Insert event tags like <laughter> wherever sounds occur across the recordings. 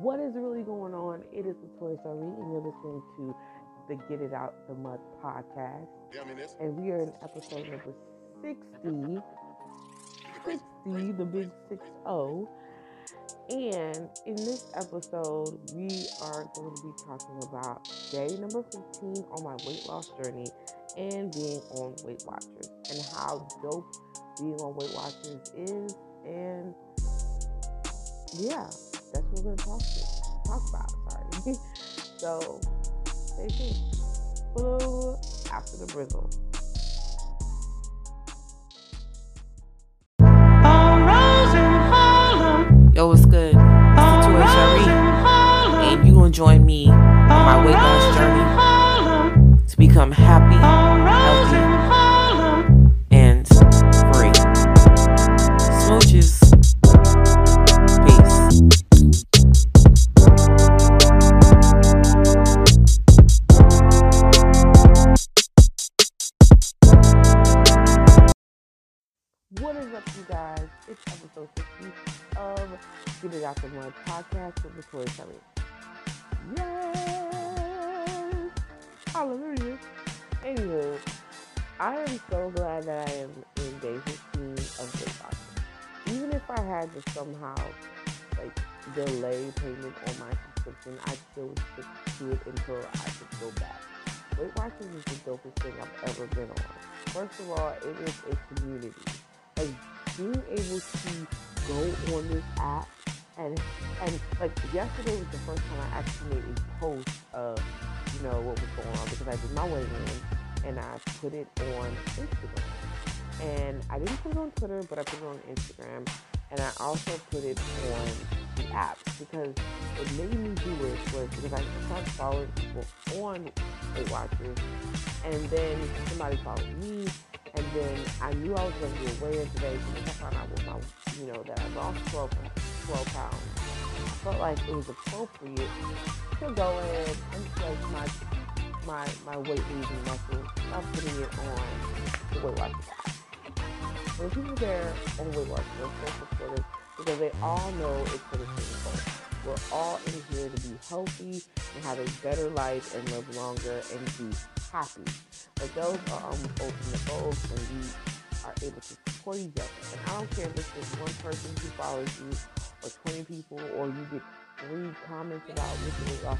What is really going on? It is Latoya Shari, and you're listening to the Get It Out the Mud podcast. Yeah, I mean, And we are in episode number 60. 60, the big 6 0. And in this episode, we are going to be talking about day number 15 on my weight loss journey and being on Weight Watchers and how dope being on Weight Watchers is. And yeah, that's what we're going to talk to, talk about. Sorry. <laughs> so stay tuned. Blue after the brizzle. Yo, what's good? It's Latoya Shari, and you gonna join me on my weight loss journey to become happy, Shari. Yes! Hallelujah. Anywho, I am so glad that I am in day 15 of Watchers. Even if I had to somehow, like, delay payment on my subscription, I still would stick to it until I could go back. Weight Watchers is the dopest thing I've ever been on. First of all, it is a community like being able to go on this app and and like yesterday was the first time I actually made a post of you know what was going on because I did my weigh in and I put it on Instagram. And I didn't put it on Twitter but I put it on Instagram. And I also put it on the app because what made me do it was because I started following people on Weight Watchers. And then somebody followed me. And then I knew I was going to be away today because I found out with my, you know, that I lost 12, 12 pounds. I felt like it was appropriate to go in and place my my my weight losing muscle. I'm putting it on the Weight Watchers. And the people there on Weight Watchers are so supportive because they all know it's for the same goal. We're all in here to be healthy and have a better life and live longer and be happy. But those are almost ultimate goals when we are able to support each other. And I don't care if it's just one person who follows you or 20 people or you get three comments about what loss.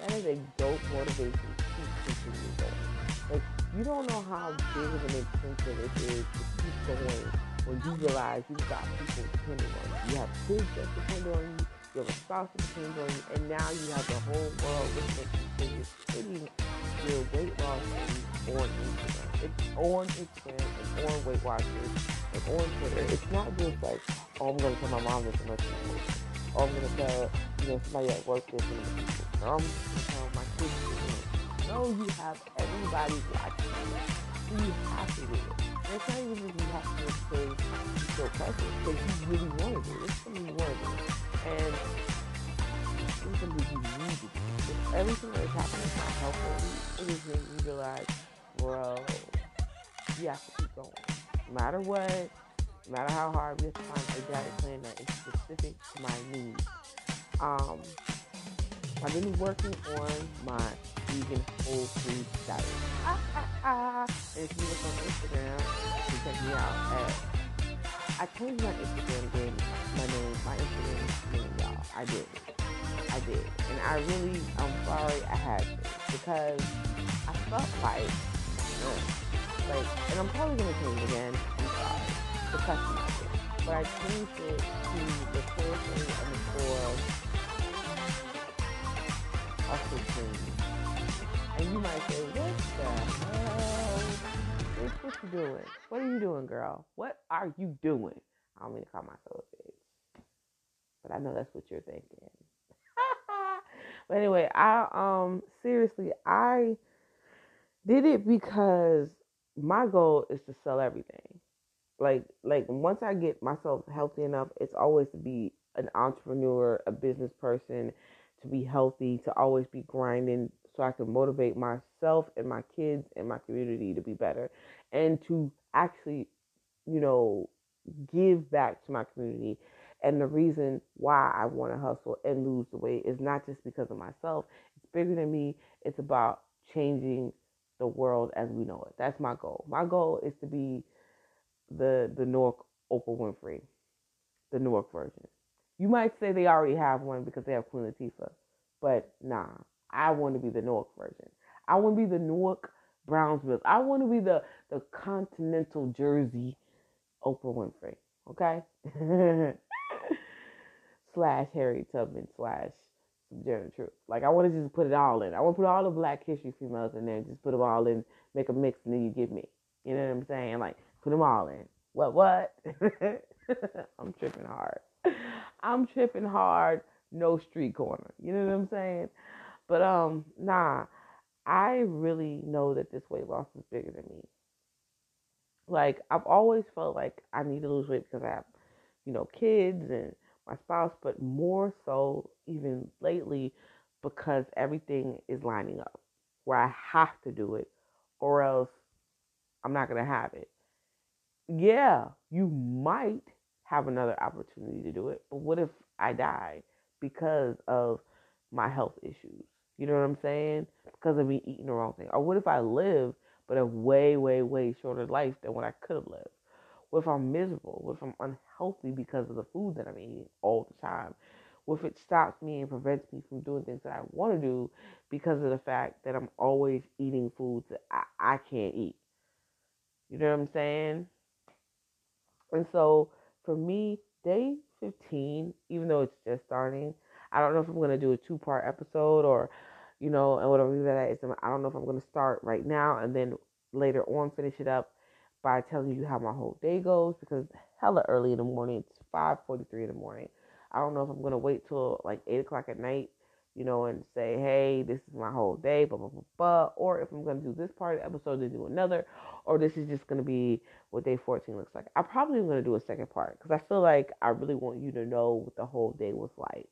That is a dope motivation to keep continuing going. Like, you don't know how big of an incentive it is to keep going when you realize you've got people depending on you. You have kids that depend on you. You have a spouse that depends on you. And now you have the whole world listening to you. Your weight loss on Instagram. It's on Instagram and on Weight Watchers and on Twitter. It's not just like, oh, I'm going to tell my mom this and let Or oh, I'm going to tell, you know, somebody at work this and Or I'm going to tell my kids this. No, you have everybody watching you. So you have to do it. And it's not even just you have to do it because you feel pressure, because you really want to do it. It's something you want to do. And do. Everything that is happening is not helpful. it is making me realize, bro, you have to keep going. No matter what, no matter how hard, we have to find a diet plan that is specific to my needs. Um, I've been working on my vegan whole food diet. Ah, ah, ah. And if you look on Instagram, you can check me out at. I changed my Instagram game, my name, my Instagram name, y'all. I did. I did. And I really, I'm sorry I had to because I felt like, uh, like, and I'm probably gonna change it again. I'm sorry to customize it, but I changed it to the thing and the core thing. And you might say, what the hell? Bitch, what you doing? What are you doing, girl? What are you doing? I don't mean to call myself a bitch. But I know that's what you're thinking. But anyway, I um seriously I did it because my goal is to sell everything. Like like once I get myself healthy enough, it's always to be an entrepreneur, a business person, to be healthy, to always be grinding so I can motivate myself and my kids and my community to be better and to actually, you know, give back to my community And the reason why I want to hustle and lose the weight is not just because of myself. It's bigger than me. It's about changing the world as we know it. That's my goal. My goal is to be the the Newark Oprah Winfrey, the Newark version. You might say they already have one because they have Queen Latifah, but nah, I want to be the Newark version. I want to be the Newark Brownsville. I want to be the the Continental Jersey Oprah Winfrey. Okay. <laughs> slash Harriet Tubman slash Sojourner Truth. Like I want to just put it all in. I want to put all the Black History females in there, just put them all in, make a mix, and then you give me. You know what I'm saying? Like put them all in. What what? <laughs> I'm tripping hard. I'm tripping hard. No street corner. You know what I'm saying? But um, nah. I really know that this weight loss is bigger than me. Like I've always felt like I need to lose weight because I have, you know, kids and my spouse, but more so even lately because everything is lining up where I have to do it or else I'm not going to have it. Yeah, you might have another opportunity to do it, but what if I die because of my health issues? You know what I'm saying? Because of me eating the wrong thing. Or what if I live but a way, way, way shorter life than what I could have lived? What if I'm miserable? What if I'm unhealthy because of the food that I'm eating all the time? What if it stops me and prevents me from doing things that I want to do because of the fact that I'm always eating foods that I, I can't eat? You know what I'm saying? And so for me, day 15, even though it's just starting, I don't know if I'm going to do a two part episode or, you know, and whatever that is. I don't know if I'm going to start right now and then later on finish it up by telling you how my whole day goes because hella early in the morning. It's 5:43 in the morning. I don't know if I'm gonna wait till like eight o'clock at night, you know, and say, hey, this is my whole day, blah blah blah blah, or if I'm gonna do this part of the episode to do another, or this is just gonna be what day 14 looks like. I probably am gonna do a second part because I feel like I really want you to know what the whole day was like.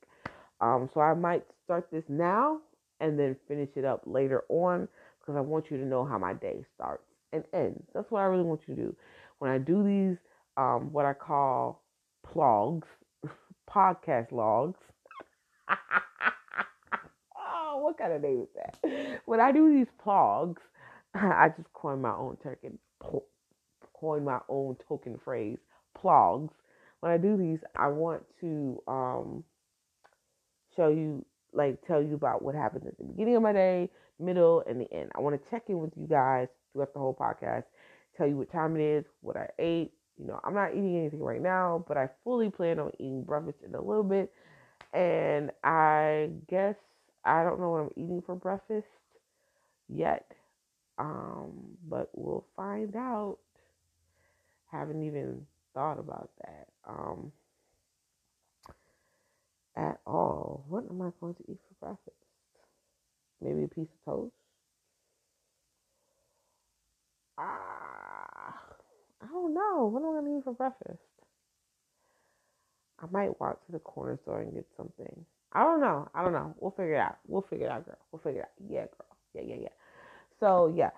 Um, so I might start this now and then finish it up later on because I want you to know how my day starts and ends. That's what I really want you to do. When I do these, um, what I call plogs, <laughs> podcast logs. <laughs> oh, what kind of name is that? When I do these plogs, <laughs> I just coin my own token, coin my own token phrase, plogs. When I do these, I want to um, show you, like, tell you about what happened at the beginning of my day, middle, and the end. I want to check in with you guys throughout the whole podcast, tell you what time it is, what I ate. You know, I'm not eating anything right now, but I fully plan on eating breakfast in a little bit. And I guess I don't know what I'm eating for breakfast yet. Um, but we'll find out. Haven't even thought about that. Um, at all. What am I going to eat for breakfast? Maybe a piece of toast? Ah, I don't know. What am I gonna eat for breakfast? I might walk to the corner store and get something. I don't know. I don't know. We'll figure it out. We'll figure it out, girl. We'll figure it out. Yeah, girl. Yeah, yeah, yeah. So yeah.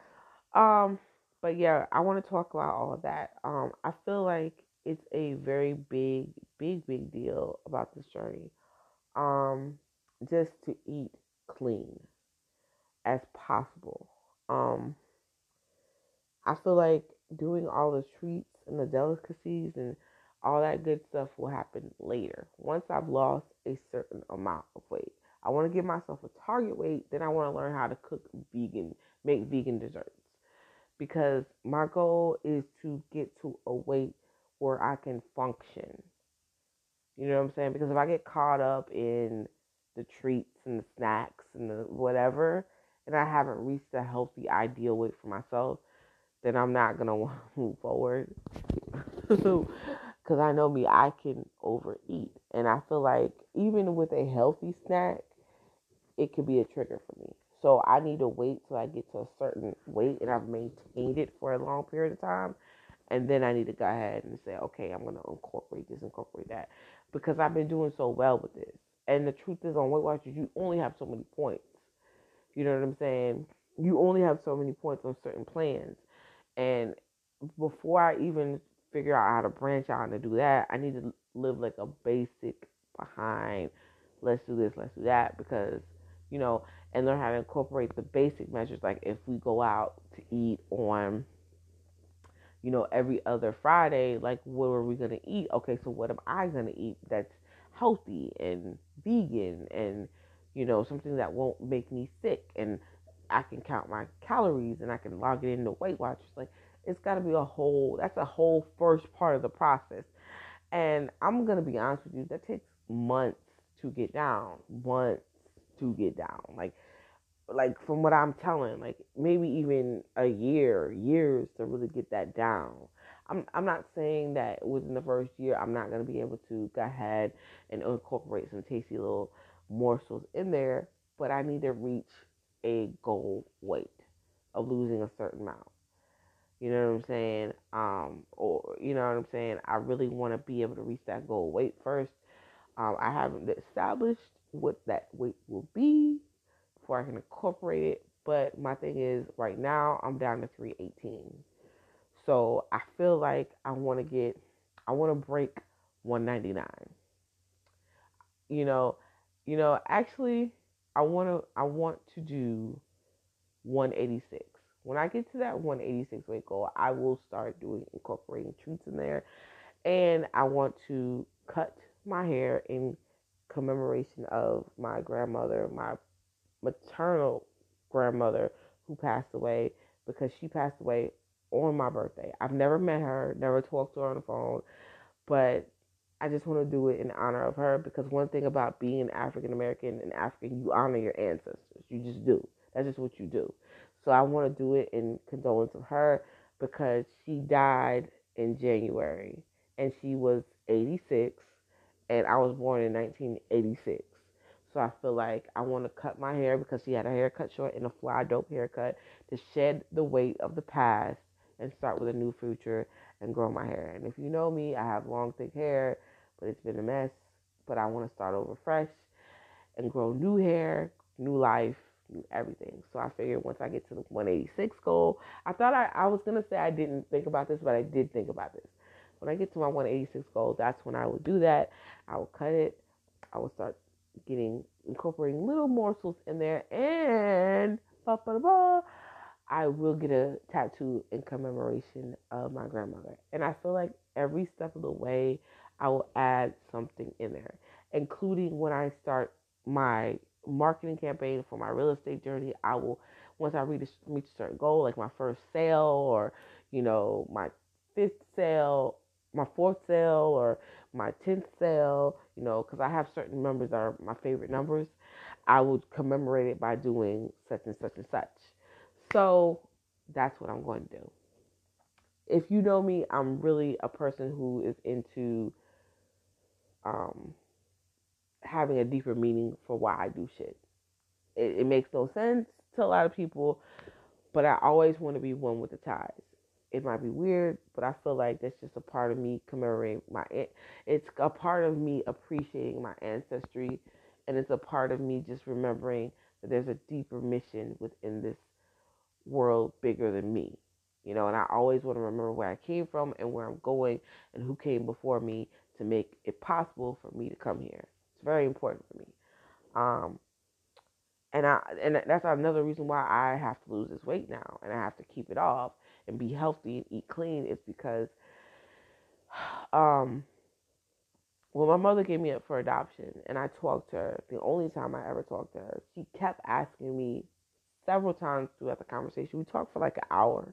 Um, but yeah, I want to talk about all of that. Um, I feel like it's a very big, big, big deal about this journey. Um, just to eat clean as possible. Um, I feel like doing all the treats and the delicacies and all that good stuff will happen later. Once I've lost a certain amount of weight, I want to give myself a target weight. Then I want to learn how to cook vegan, make vegan desserts. Because my goal is to get to a weight where I can function. You know what I'm saying? Because if I get caught up in the treats and the snacks and the whatever, and I haven't reached a healthy ideal weight for myself, then I'm not gonna <laughs> want to move forward. <laughs> Because I know me, I can overeat, and I feel like even with a healthy snack, it could be a trigger for me. So I need to wait till I get to a certain weight and I've maintained it for a long period of time. And then I need to go ahead and say, okay, I'm to incorporate this, incorporate that. Because I've been doing so well with this. And the truth is, on Weight Watchers, you only have so many points. You know what I'm saying? You only have so many points on certain plans. And before I even figure out how to branch out and to do that, I need to live like a basic behind let's do this, let's do that because, you know, and learn how to incorporate the basic measures like if we go out to eat on you know, every other Friday, like what are we gonna eat? Okay, so what am I gonna eat that's healthy and vegan and you know, something that won't make me sick and I can count my calories and I can log it into Weight Watchers. Like it's got to be a whole. That's a whole first part of the process, and I'm gonna be honest with you. That takes months to get down. Months to get down. Like, like from what I'm telling, like maybe even a year, years to really get that down. I'm I'm not saying that within the first year I'm not gonna be able to go ahead and incorporate some tasty little morsels in there, but I need to reach a goal weight of losing a certain amount. You know what I'm saying? Um, or you know what I'm saying? I really want to be able to reach that goal weight first. Um, I haven't established what that weight will be before I can incorporate it. But my thing is, right now I'm down to 318. So I feel like I want to get, I want to break 199. You know, you know, actually, I want to I want to do 186. When I get to that 186 weight goal, I will start doing incorporating treats in there, and I want to cut my hair in commemoration of my grandmother, my maternal grandmother who passed away because she passed away on my birthday. I've never met her, never talked to her on the phone, but I just want to do it in honor of her because one thing about being African American and African, you honor your ancestors. You just do. That's just what you do. So I want to do it in condolence of her because she died in January and she was 86 and I was born in 1986. So I feel like I want to cut my hair because she had her hair cut short in a fly dope haircut to shed the weight of the past and start with a new future and grow my hair. And if you know me, I have long, thick hair, but it's been a mess. But I want to start over fresh and grow new hair, new life, new everything. So I figured once I get to the 186 goal, I thought I, I was going to say I didn't think about this, but I did think about this. When I get to my 186 goal, that's when I will do that. I will cut it. I will start getting incorporating little morsels in there and bah, bah, bah, I will get a tattoo in commemoration of my grandmother. And I feel like every step of the way, I will add something in there, including when I start my marketing campaign for my real estate journey. I will, once I reach, reach a certain goal, like my first sale or, you know, my fifth sale, my fourth sale or my 10th sale, you know, because I have certain numbers that are my favorite numbers. I would commemorate it by doing such and such and such. So that's what I'm going to do. If you know me, I'm really a person who is into um, having a deeper meaning for why I do shit. It, it makes no sense to a lot of people, but I always want to be one with the tides. It might be weird, but I feel like that's just a part of me commemorating my. It's a part of me appreciating my ancestry, and it's a part of me just remembering that there's a deeper mission within this world bigger than me. You know, and I always want to remember where I came from and where I'm going and who came before me to make it possible for me to come here. It's very important for me. Um, and I and that's another reason why I have to lose this weight now and I have to keep it off and be healthy and eat clean is because <sighs> um when my mother gave me up for adoption and I talked to her, the only time I ever talked to her, she kept asking me several times throughout the conversation. We talked for like an hour.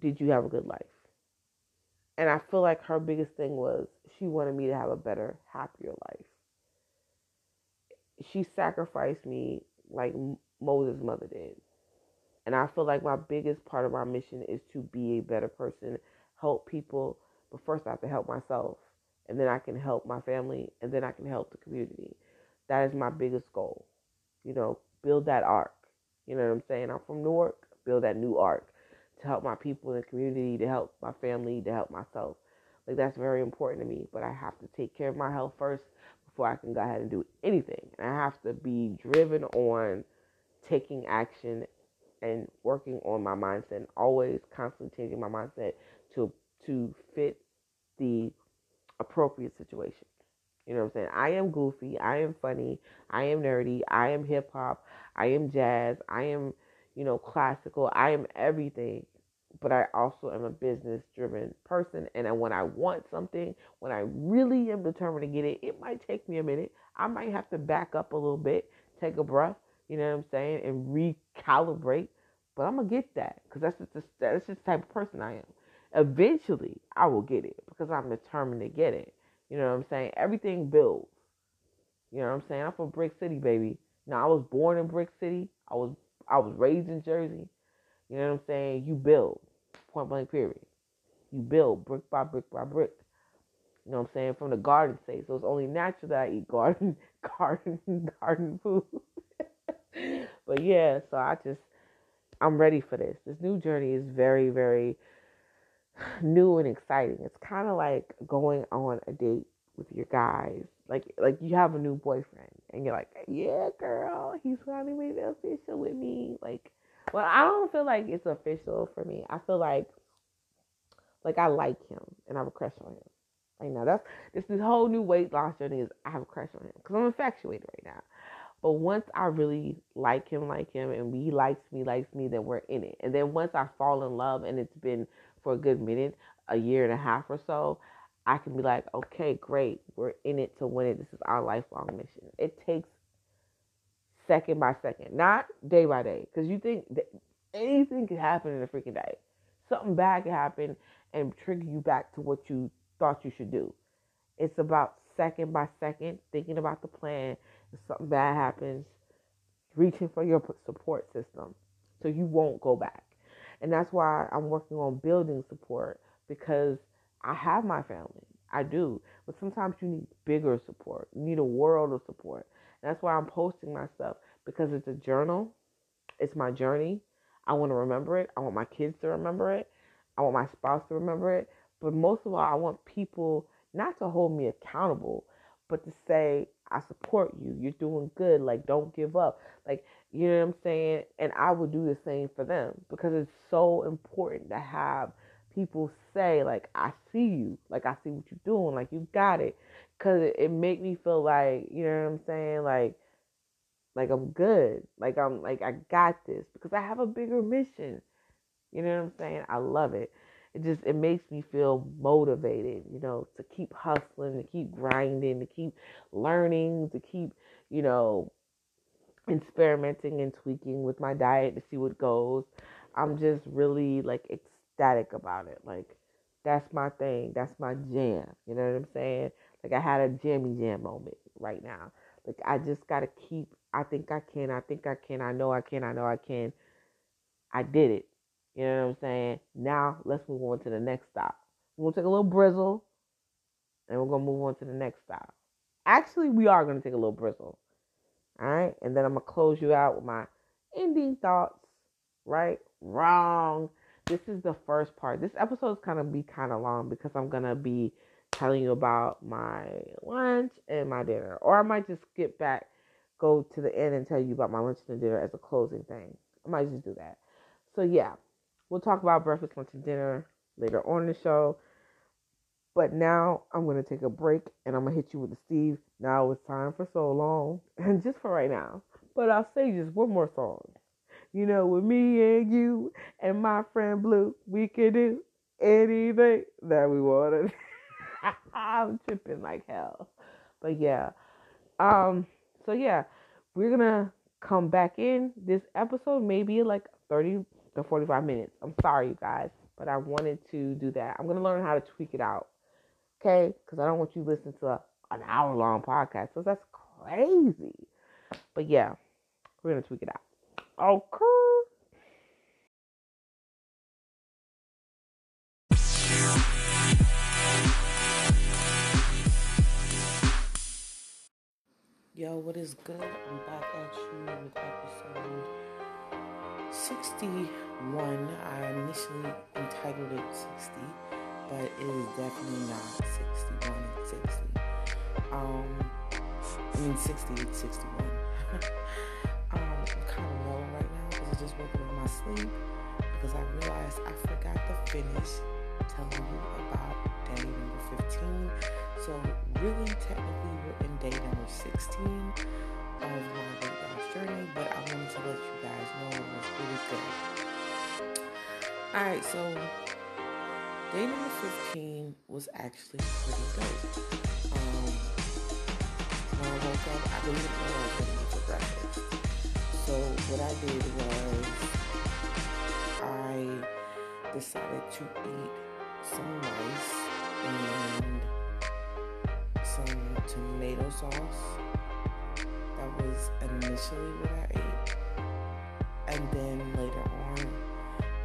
Did you have a good life? And I feel like her biggest thing was she wanted me to have a better, happier life. She sacrificed me like Moses' mother did. And I feel like my biggest part of my mission is to be a better person, help people, but first I have to help myself. And then I can help my family, and then I can help the community. That is my biggest goal. You know, build that ark. You know what I'm saying? I'm from Newark, build that new ark to help my people in the community, to help my family, to help myself. Like that's very important to me. But I have to take care of my health first before I can go ahead and do anything. And I have to be driven on taking action and working on my mindset and always constantly changing my mindset to to fit the appropriate situation. You know what I'm saying? I am goofy. I am funny. I am nerdy. I am hip hop. I am jazz. I am, you know, classical. I am everything. But I also am a business driven person. And when I want something, when I really am determined to get it, it might take me a minute. I might have to back up a little bit, take a breath, you know what I'm saying, and recalibrate. But I'm to get that because that's just, the, that's just the type of person I am. Eventually, I will get it because I'm determined to get it. You know what I'm saying? Everything builds. You know what I'm saying? I'm from Brick City, baby. Now I was born in Brick City. I was I was raised in Jersey. You know what I'm saying? You build. Point blank period. You build brick by brick by brick. You know what I'm saying? From the garden state. So it's only natural that I eat garden <laughs> garden garden food. <laughs> but yeah, so I just I'm ready for this. This new journey is very, very new and exciting. It's kind of like going on a date with your guys. Like like you have a new boyfriend and you're like, "Yeah, girl, he's finally made it official with me." Like, well, I don't feel like it's official for me. I feel like like I like him and I have a crush on him. Right now, that's this this whole new weight loss journey is I have a crush on him because I'm infatuated right now. But once I really like him, like him, and he likes me, likes me, then we're in it. And then once I fall in love, and it's been for a good minute, a year and a half or so, I can be like, okay, great, we're in it to win it. This is our lifelong mission. It takes second by second, not day by day, because you think anything could happen in a freaking day. Something bad could happen and trigger you back to what you thought you should do. It's about second by second, thinking about the plan. If something bad happens, reaching for your support system so you won't go back. And that's why I'm working on building support because I have my family. I do. But sometimes you need bigger support. You need a world of support. That's why I'm posting my stuff because it's a journal. It's my journey. I want to remember it. I want my kids to remember it. I want my spouse to remember it. But most of all, I want people not to hold me accountable, but to say, I support you. You're doing good. Like, don't give up. Like, you know what I'm saying? And I would do the same for them because it's so important to have people say, like, I see you. Like, I see what you're doing. Like, you got it. Because it, it make me feel like, you know what I'm saying? Like, like I'm good. Like I'm like I got this because I have a bigger mission. You know what I'm saying? I love it it just it makes me feel motivated, you know, to keep hustling, to keep grinding, to keep learning, to keep, you know, experimenting and tweaking with my diet to see what goes. I'm just really like ecstatic about it. Like that's my thing. That's my jam. You know what I'm saying? Like I had a jammy jam moment right now. Like I just gotta keep I think I can, I think I can, I know I can, I know I can. I did it. You know what I'm saying? Now let's move on to the next stop. We're gonna take a little brizzle, and we're gonna move on to the next stop. Actually, we are gonna take a little brizzle. All right, and then I'm gonna close you out with my ending thoughts. Right? Wrong. This is the first part. This episode is gonna be kind of long because I'm gonna be telling you about my lunch and my dinner, or I might just skip back, go to the end, and tell you about my lunch and dinner as a closing thing. I might just do that. So yeah, We'll talk about breakfast, lunch, and dinner later on the show. But now I'm to take a break and I'm to hit you with the Steve. Now it's time for so long. <laughs> And just for right now. But I'll say just one more song. You know, with me and you and my friend Blue, we can do anything that we want <laughs> I'm tripping like hell. But yeah. Um, so yeah, we're gonna come back in this episode, maybe like 30 to 45 minutes. I'm sorry, you guys, but I wanted to do that. I'm to learn how to tweak it out. Okay? Because I don't want you listening to a, an hour long podcast. So that's crazy. But yeah, we're to tweak it out. Okay. Yo, what is good? I'm back at you with episode 61. I initially entitled it 60, but it is definitely not 61 and 60. Um, I mean 60 and 61. <laughs> um, I'm kind of low right now because I just woke up in my sleep because I realized I forgot to finish telling you about day number 15. So, really, technically, we're in day number 16 of my weight loss journey, but I wanted to let you guys know it was really good. Alright, so day number 15 was actually pretty good. Um, when I woke up, I didn't know I was going to eat for breakfast. So, what I did was I decided to eat some rice and some tomato sauce that was initially what I ate. And then later on,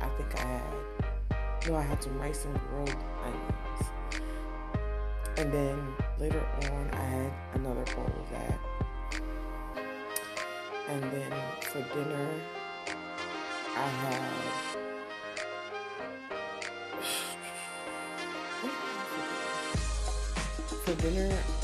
I think I had, no, I had some rice and grilled onions. And then later on, I had another bowl of that. And then for dinner, I had dinner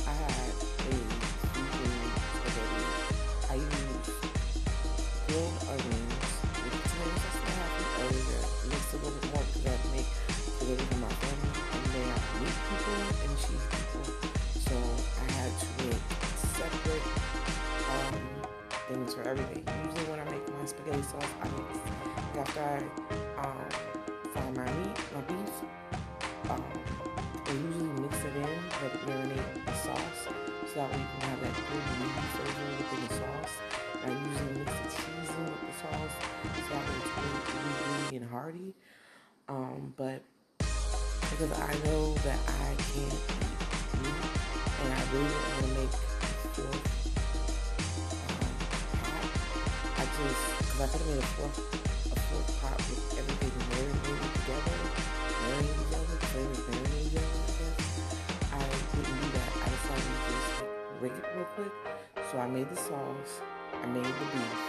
because I know that I eat meat, and I really want to make fourth um, just because I could have made a fourth a fourth pot with everything marinated together, marinated together, flavors marinated together. I guess I didn't do that. I decided to just rig it real quick. So I made the sauce. I made the beef.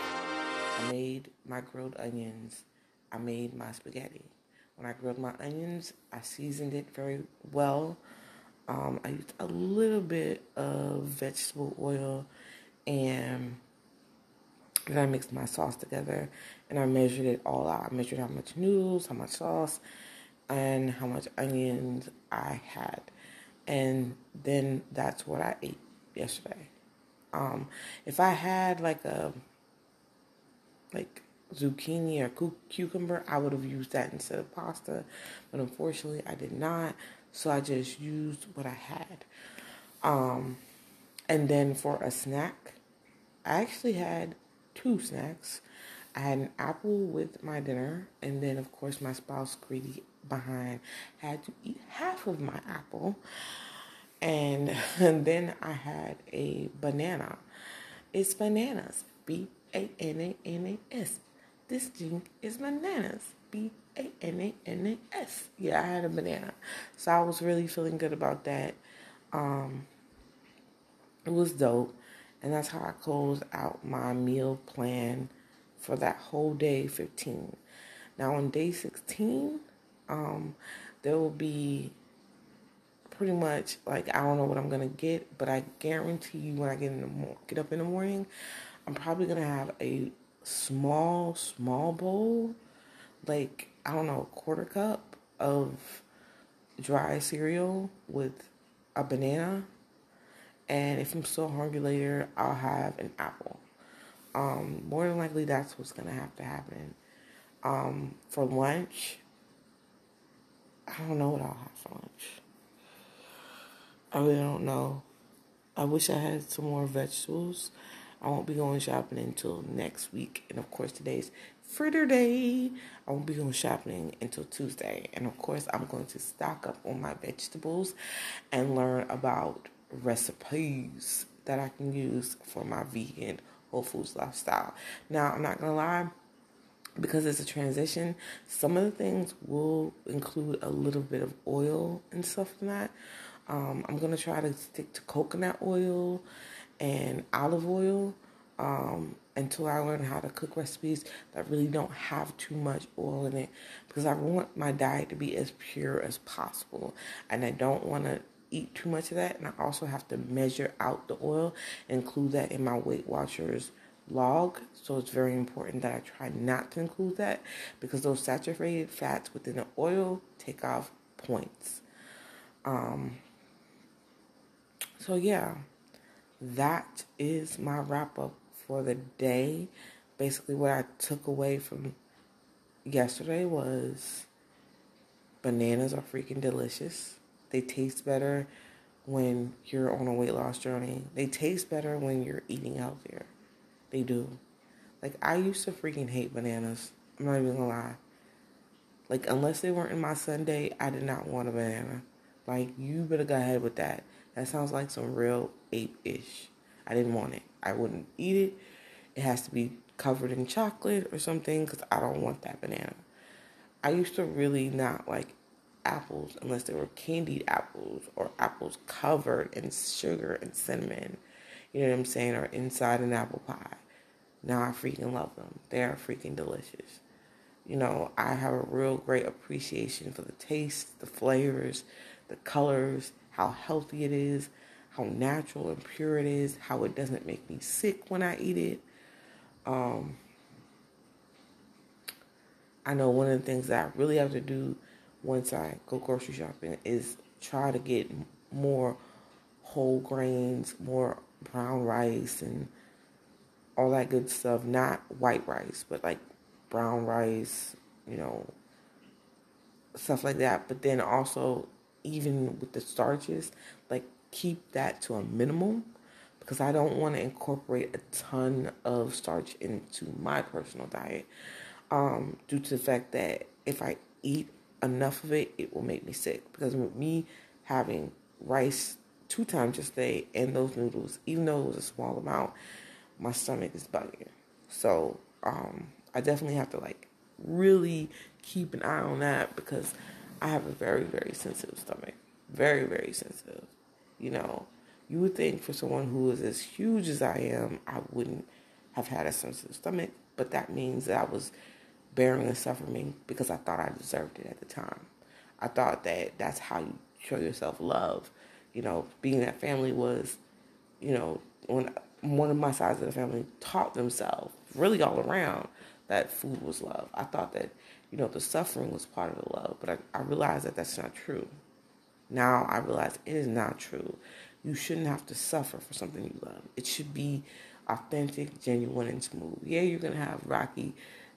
I made my grilled onions. I made my spaghetti. When I grilled my onions, I seasoned it very well. Um, I used a little bit of vegetable oil and then I mixed my sauce together and I measured it all out. I measured how much noodles, how much sauce, and how much onions I had. And then that's what I ate yesterday. Um, if I had like a like zucchini or cu- cucumber, I would have used that instead of pasta. But unfortunately, I did not. So I just used what I had. Um, and then for a snack, I actually had two snacks. I had an apple with my dinner, and then, of course, my spouse, greedy behind, had to eat half of my apple. And, and <laughs> then I had a banana. It's bananas. B A N A N A S. This drink is bananas. B A N A N A S. Yeah, I had a banana. So I was really feeling good about that. Um, it was dope. And that's how I closed out my meal plan for that whole day 15. Now on day 16, um, there will be pretty much like I don't know what I'm gonna get, but I guarantee you when I get in the mo- get up in the morning, I'm probably gonna have a small small bowl, like I don't know, a quarter cup of dry cereal with a banana and if I'm still hungry later, I'll have an apple. Um, more than likely, that's what's gonna have to happen. Um, for lunch, I don't know what I'll have for lunch. I really don't know. I wish I had some more vegetables. I won't be going shopping until next week. And of course, today's fritter day. I won't be going shopping until Tuesday. And of course, I'm going to stock up on my vegetables and learn about recipes that I can use for my vegan whole foods lifestyle. Now, I'm not gonna lie, because it's a transition, some of the things will include a little bit of oil and stuff like that. Um, I'm gonna try to stick to coconut oil and olive oil um, until I learn how to cook recipes that really don't have too much oil in it because I want my diet to be as pure as possible and I don't want to eat too much of that. And I also have to measure out the oil, include that in my Weight Watchers log. So it's very important that I try not to include that because those saturated fats within the oil take off points. Um, so, yeah, that is my wrap up for the day. Basically, what I took away from yesterday was bananas are freaking delicious. They taste better when you're on a weight loss journey. They taste better when you're eating healthier. They do. Like, I used to freaking hate bananas. I'm not even gonna lie. Like, unless they weren't in my sundae, I did not want a banana. Like, you better go ahead with that. That sounds like some real ape ish. I didn't want it. I wouldn't eat it. It has to be covered in chocolate or something because I don't want that banana. I used to really not like apples unless they were candied apples or apples covered in sugar and cinnamon. You know what I'm saying? Or inside an apple pie. Now I freaking love them. They are freaking delicious. You know, I have a real great appreciation for the taste, the flavors, the colors, how healthy it is, how natural and pure it is, how it doesn't make me sick when I eat it. Um, I know one of the things that I really have to do once I go grocery shopping is try to get more whole grains, more brown rice, and all that good stuff. Not white rice, but like brown rice, you know, stuff like that. But then also, even with the starches, like keep that to a minimum because I don't want to incorporate a ton of starch into my personal diet um, due to the fact that if I eat enough of it, it will make me sick. Because with me having rice two times just day and those noodles, even though it was a small amount, my stomach is bugging. So um, I definitely have to like really keep an eye on that because I have a very, very sensitive stomach. Very, very sensitive. You know, you would think for someone who is as huge as I am, I wouldn't have had a sensitive stomach, but that means that I was bearing the suffering because I thought I deserved it at the time. I thought that that's how you show yourself love. You know, being that family was, you know, when one of my sides of the family taught themselves really all around that food was love. I thought that, you know, the suffering was part of the love, but I, I realized that that's not true. Now I realize it is not true. You shouldn't have to suffer for something you love. It should be authentic, genuine, and smooth. Yeah, you're going to have rocky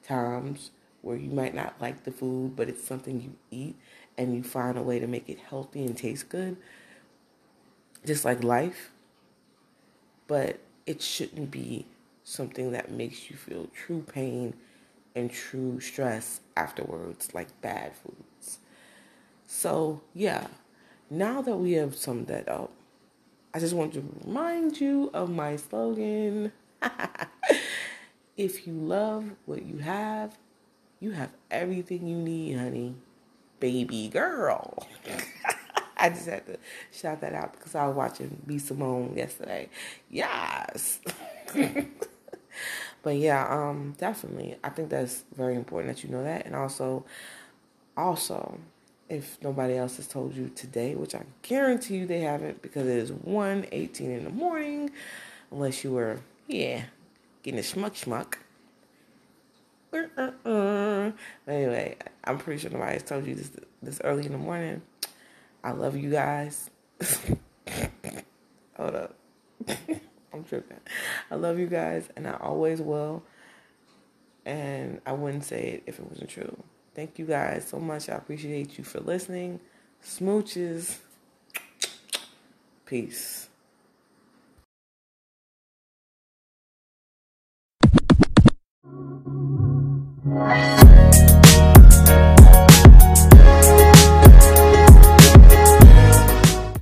times where you might not like the food, but it's something you eat and you find a way to make it healthy and taste good. Just like life. But it shouldn't be something that makes you feel true pain and true stress afterwards, like bad foods. So, yeah, now that we have summed that up, I just want to remind you of my slogan. <laughs> if you love what you have, you have everything you need, honey. Baby girl. <laughs> I just had to shout that out because I was watching B Simone yesterday. Yes. <laughs> but yeah, um, definitely. I think that's very important that you know that. And also, also, if nobody else has told you today, which I guarantee you they haven't because it is 1 18 in the morning, unless you were, yeah, getting a schmuck schmuck. Uh-uh. Anyway, I'm pretty sure nobody has told you this this early in the morning. I love you guys. <laughs> Hold up. <laughs> I'm tripping. I love you guys, and I always will. And I wouldn't say it if it wasn't true. Thank you guys so much. I appreciate you for listening. Smooches. Peace.